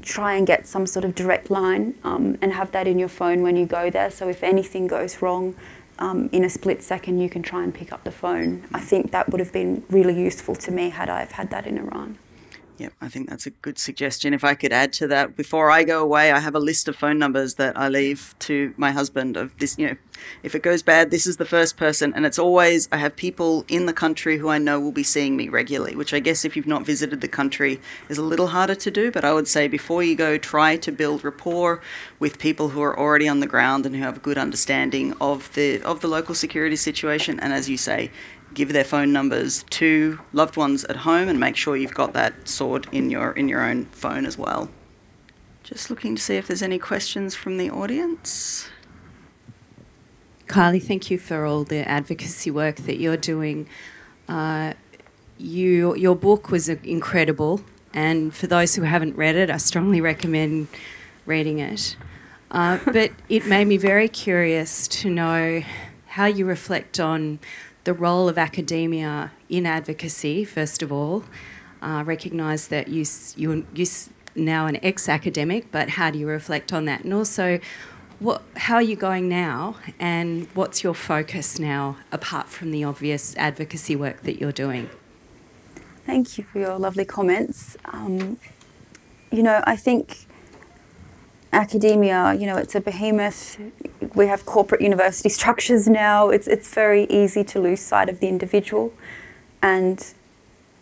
Try and get some sort of direct line um, and have that in your phone when you go there. So if anything goes wrong, um, in a split second, you can try and pick up the phone. I think that would have been really useful to me had I have had that in Iran. Yep, I think that's a good suggestion. If I could add to that, before I go away, I have a list of phone numbers that I leave to my husband of this, you know, if it goes bad, this is the first person. And it's always, I have people in the country who I know will be seeing me regularly, which I guess if you've not visited the country is a little harder to do. But I would say before you go, try to build rapport with people who are already on the ground and who have a good understanding of the, of the local security situation. And as you say, give their phone numbers to loved ones at home and make sure you've got that stored in your in your own phone as well. Just looking to see if there's any questions from the audience. Kylie, thank you for all the advocacy work that you're doing. Uh, you, your book was incredible, and for those who haven't read it, I strongly recommend reading it. Uh, [LAUGHS] but it made me very curious to know how you reflect on the role of academia in advocacy, first of all. Uh, recognise that you, you, you're now an ex academic, but how do you reflect on that? And also, what, how are you going now, and what's your focus now, apart from the obvious advocacy work that you're doing? Thank you for your lovely comments. Um, you know, I think academia, you know, it's a behemoth. We have corporate university structures now. It's, it's very easy to lose sight of the individual. And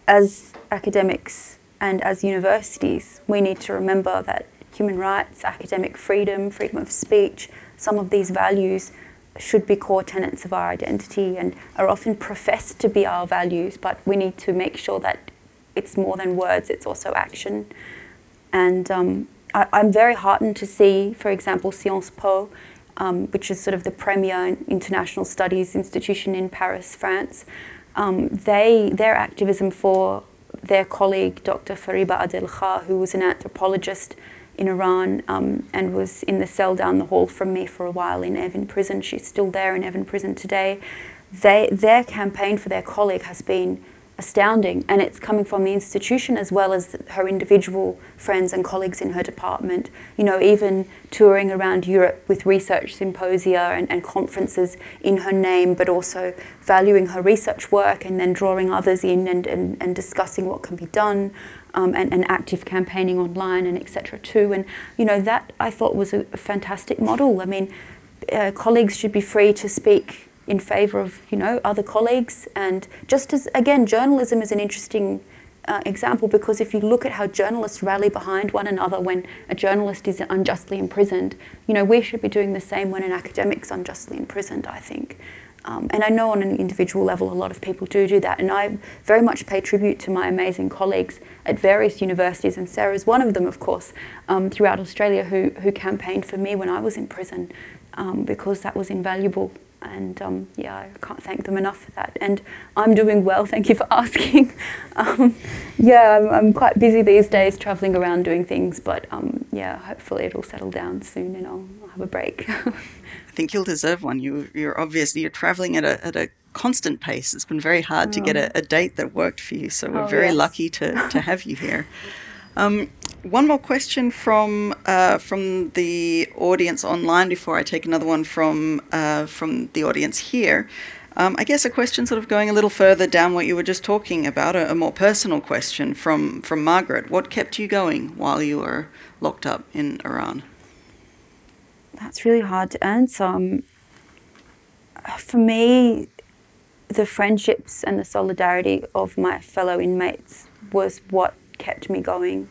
as academics and as universities, we need to remember that human rights, academic freedom, freedom of speech, some of these values should be core tenets of our identity and are often professed to be our values, but we need to make sure that it's more than words, it's also action. And um, I, am very heartened to see, for example, Sciences Po, um, which is sort of the premier international studies institution in Paris, France. Um, they, their activism for their colleague, Dr. Fariba Adelkhah, who was an anthropologist in Iran um, and was in the cell down the hall from me for a while in Evin prison. She's still there in Evin prison today. They, their campaign for their colleague has been astounding, and it's coming from the institution as well as her individual friends and colleagues in her department. You know, even touring around Europe with research symposia and, and conferences in her name, but also valuing her research work and then drawing others in and, and, and discussing what can be done. Um, and, and, active campaigning online and etc. too, and you know that I thought was a, fantastic model. I mean, uh, colleagues should be free to speak in favour of you know other colleagues. And just as again journalism is an interesting uh, example because if you look at how journalists rally behind one another when a journalist is unjustly imprisoned you know we should be doing the same when an academic's unjustly imprisoned I think. Um, and I know on an individual level a lot of people do do that. And I very much pay tribute to my amazing colleagues at various universities. And Sarah's one of them of course um, throughout Australia who, who campaigned for me when I was in prison um, because that was invaluable and um, yeah, I can't thank them enough for that. And I'm doing well, thank you for [LAUGHS] asking. um, yeah, I'm, I'm, quite busy these days travelling around doing things, but um, yeah, hopefully it'll settle down soon and I'll, I'll have a break. [LAUGHS] I think you'll deserve one. You, you're obviously you're travelling at a, at a constant pace. It's been very hard oh. to get a, a, date that worked for you, so we're oh, very yes. lucky to, to have you here. [LAUGHS] Um, one more question from uh, from the audience online before I take another one from uh, from the audience here. Um, I guess a question sort of going a little further down what you were just talking about, a, a, more personal question from from Margaret. What kept you going while you were locked up in Iran? That's really hard to answer. Um, for me, the friendships and the solidarity of my fellow inmates was what kept me going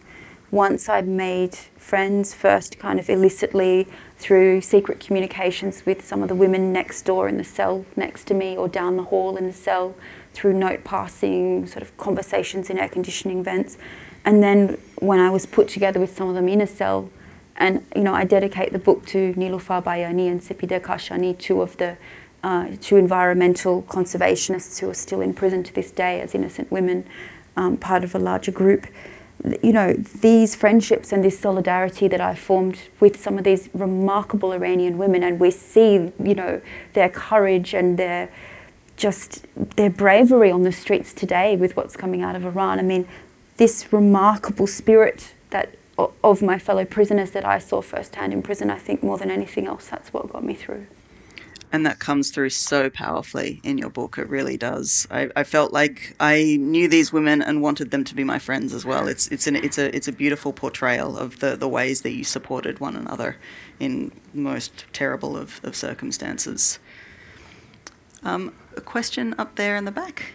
once I'd made friends, first kind of illicitly through secret communications with some of the women next door in the cell next to me or down the hall in the cell, through note passing, sort of conversations in air conditioning vents. And then when I was put together with some of them in a cell, and you know, I dedicate the book to Nilufar Bayani and Sepideh Kashani, two of the uh, two environmental conservationists who are still in prison to this day as innocent women, um, part of a larger group you know, these friendships and this solidarity that I formed with some of these remarkable Iranian women, and we see, you know, their courage and their just their bravery on the streets today with what's coming out of Iran. I mean, this remarkable spirit that of my fellow prisoners that I saw firsthand in prison, I think more than anything else, that's what got me through and that comes through so powerfully in your book. It really does. I, I, felt like I knew these women and wanted them to be my friends as well. It's it's an it's a it's a beautiful portrayal of the the ways that you supported one another in most terrible of, of circumstances. Um, a question up there in the back.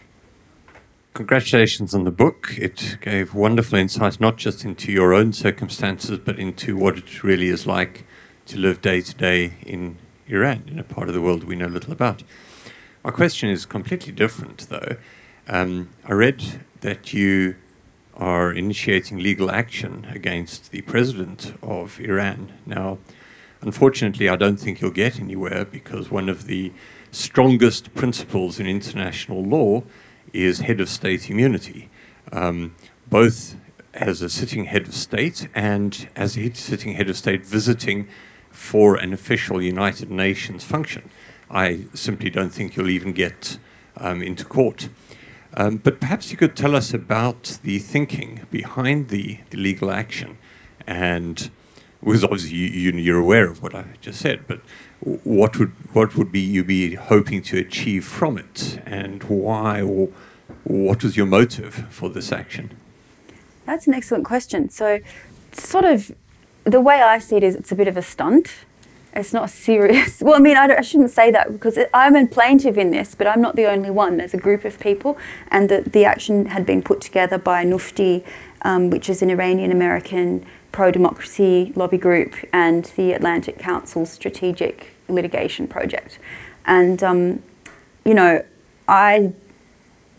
Congratulations on the book. It gave wonderful insights not just into your own circumstances, but into what it really is like to live day to day in Iran, in a part of the world we know little about. My question is completely different, though. Um, I read that you are initiating legal action against the president of Iran. Now, unfortunately, I don't think you'll get anywhere because one of the strongest principles in international law is head of state immunity, um, both as a sitting head of state and as a sitting head of state visiting for an official United Nations function. I simply don't think you'll even get um, into court. Um, but perhaps you could tell us about the thinking behind the, the legal action, and because obviously you, you're aware of what I just said, but what would what would be you be hoping to achieve from it, and why, or what was your motive for this action? That's an excellent question. So, sort of the way I see it is it's a bit of a stunt. It's not serious. [LAUGHS] Well, I mean, I, I shouldn't say that because it, I'm a plaintiff in this, but I'm not the only one. There's a group of people, and the, the action had been put together by NUFDI, um, which is an Iranian American pro democracy lobby group, and the Atlantic Council Strategic Litigation Project. And, um, you know, I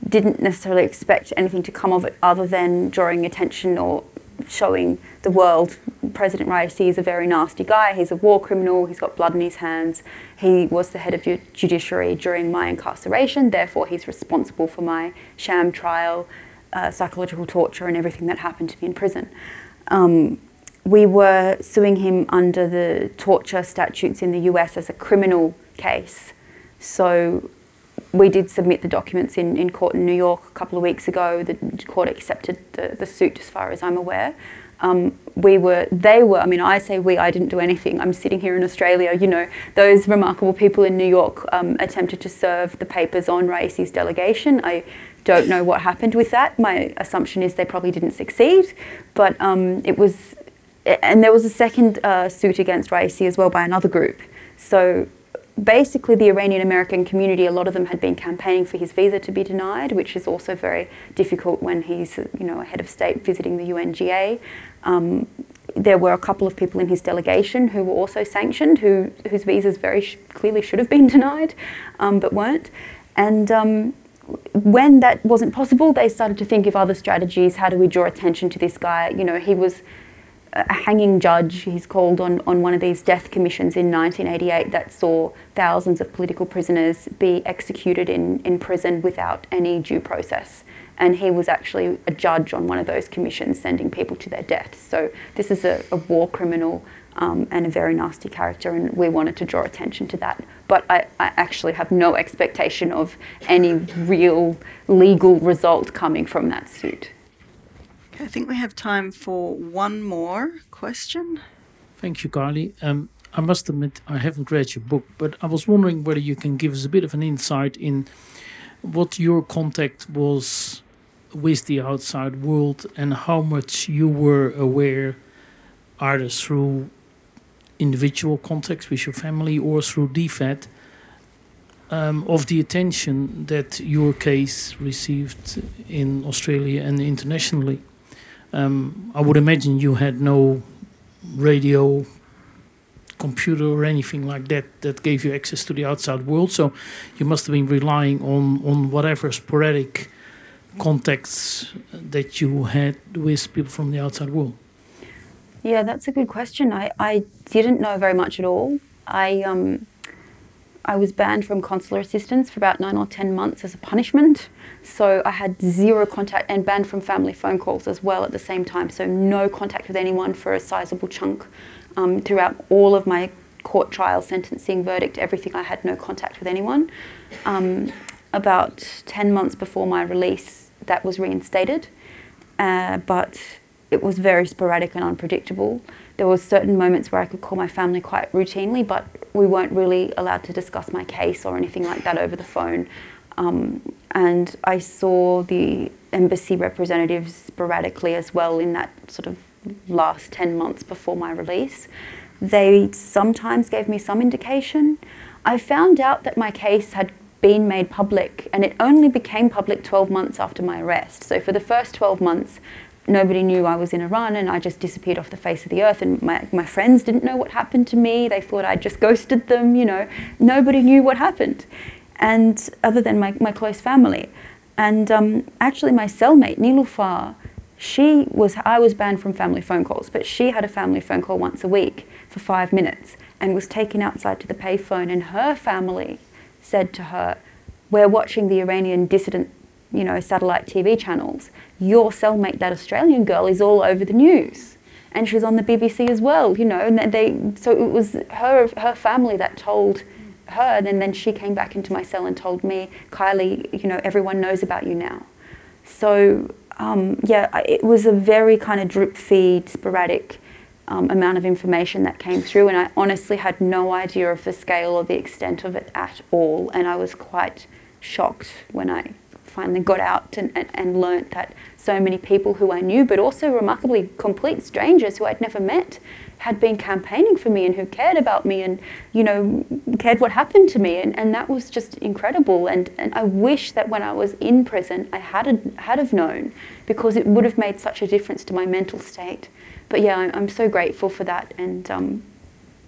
didn't necessarily expect anything to come of it other than drawing attention or showing the world President Raisi is a very nasty guy. He's a war criminal. He's got blood in his hands. He was the head of the judiciary during my incarceration. Therefore, he's responsible for my sham trial, uh, psychological torture, and everything that happened to me in prison. Um, we were suing him under the torture statutes in the US as a criminal case. So we did submit the documents in, in court in New York a couple of weeks ago. The court accepted the, the suit, as far as I'm aware. Um, we were, they were, I mean, I say we, I didn't do anything. I'm sitting here in Australia. You know, those remarkable people in New York um, attempted to serve the papers on Raisi's delegation. I don't know what happened with that. My assumption is they probably didn't succeed, but um, it was, and there was a second uh, suit against Raisi as well by another group. So basically the Iranian American community, a lot of them had been campaigning for his visa to be denied, which is also very difficult when he's you know a head of state visiting the UNGA. Um, there were a couple of people in his delegation who were also sanctioned, who whose visas very sh- clearly should have been [LAUGHS] denied, um, but weren't. And um, when that wasn't possible, they started to think of other strategies. How do we draw attention to this guy? You know, he was a hanging judge. He's called on, on one of these death commissions in 1988 that saw thousands of political prisoners be executed in, in prison without any due process. And he was actually a judge on one of those commissions, sending people to their deaths. So this is a, a war criminal um, and a very nasty character, and we wanted to draw attention to that. But I, I actually have no expectation of any real legal result coming from that suit. I think we have time for one more question. Thank you, Carly. Um, I must admit, I haven't read your book, but I was wondering whether you can give us a bit of an insight in what your contact was with the outside world and how much you were aware, either through individual contacts with your family or through DFAT, um, of the attention that your case received in Australia and internationally. Um, I would imagine you had no radio, computer, or anything like that that gave you access to the outside world. So you must have been relying on on whatever sporadic contacts that you had with people from the outside world. Yeah, that's a good question. I, I didn't know very much at all. I um, I was banned from consular assistance for about nine or ten months as a punishment. So I had zero contact and banned from family phone calls as well at the same time. So no contact with anyone for a sizable chunk um, throughout all of my court trial, sentencing, verdict, everything. I had no contact with anyone. Um, about 10 months before my release, that was reinstated, uh, but it was very sporadic and unpredictable. There were certain moments where I could call my family quite routinely, but we weren't really allowed to discuss my case or anything like that over the phone. Um, and I saw the embassy representatives sporadically as well in that sort of last 10 months before my release. They sometimes gave me some indication. I found out that my case had been made public and it only became public 12 months after my arrest. So for the first 12 months, nobody knew I was in Iran and I just disappeared off the face of the earth and my, my friends didn't know what happened to me. They thought I'd just ghosted them, you know. Nobody knew what happened. And other than my, my close family. And um, actually my cellmate, Nilufar, she was, I was banned from family phone calls, but she had a family phone call once a week for five minutes and was taken outside to the payphone and her family said to her, we're watching the Iranian dissident, you know, satellite TV channels. Your cellmate, that Australian girl, is all over the news. And she's on the BBC as well, you know, and they, so it was her, her family that told her, and then she came back into my cell and told me, Kylie, you know, everyone knows about you now. So um, yeah, it was a very kind of drip feed, sporadic um, amount of information that came through, and I honestly had no idea of the scale or the extent of it at all. And I was quite shocked when I finally got out and, and, and learnt that so many people who I knew, but also remarkably complete strangers who I'd never met, had been campaigning for me and who cared about me and, you know, cared what happened to me. And, and that was just incredible. And, and I wish that when I was in prison, I had, had have known because it would have made such a difference to my mental state. But yeah, I'm, I'm so grateful for that. And um,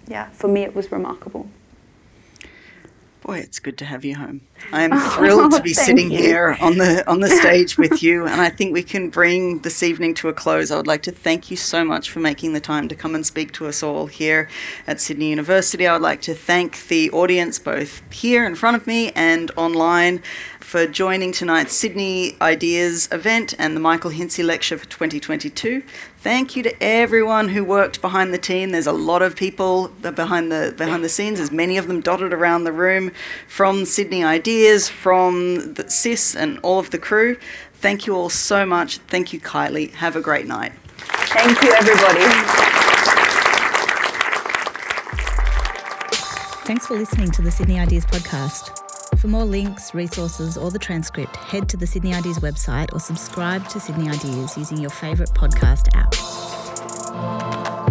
yeah, for me, it was remarkable. Boy, it's good to have you home. I'm [LAUGHS] oh, thrilled to be sitting you. here on the on the stage [LAUGHS] with you, and I think we can bring this evening to a close. I would like to thank you so much for making the time to come and speak to us all here at Sydney University. I would like to thank the audience, both here in front of me and online, for joining tonight's Sydney Ideas event and the Michael Hintze Lecture for 2022. Thank you to everyone who worked behind the team. There's a lot of people behind the behind the scenes. There's many of them dotted around the room, from Sydney Ideas, from the SIS, and all of the crew. Thank you all so much. Thank you, Kylie. Have a great night. Thank you, everybody. Thanks for listening to the Sydney Ideas podcast. For more links, resources, or the transcript, head to the Sydney Ideas website or subscribe to Sydney Ideas using your favourite podcast app.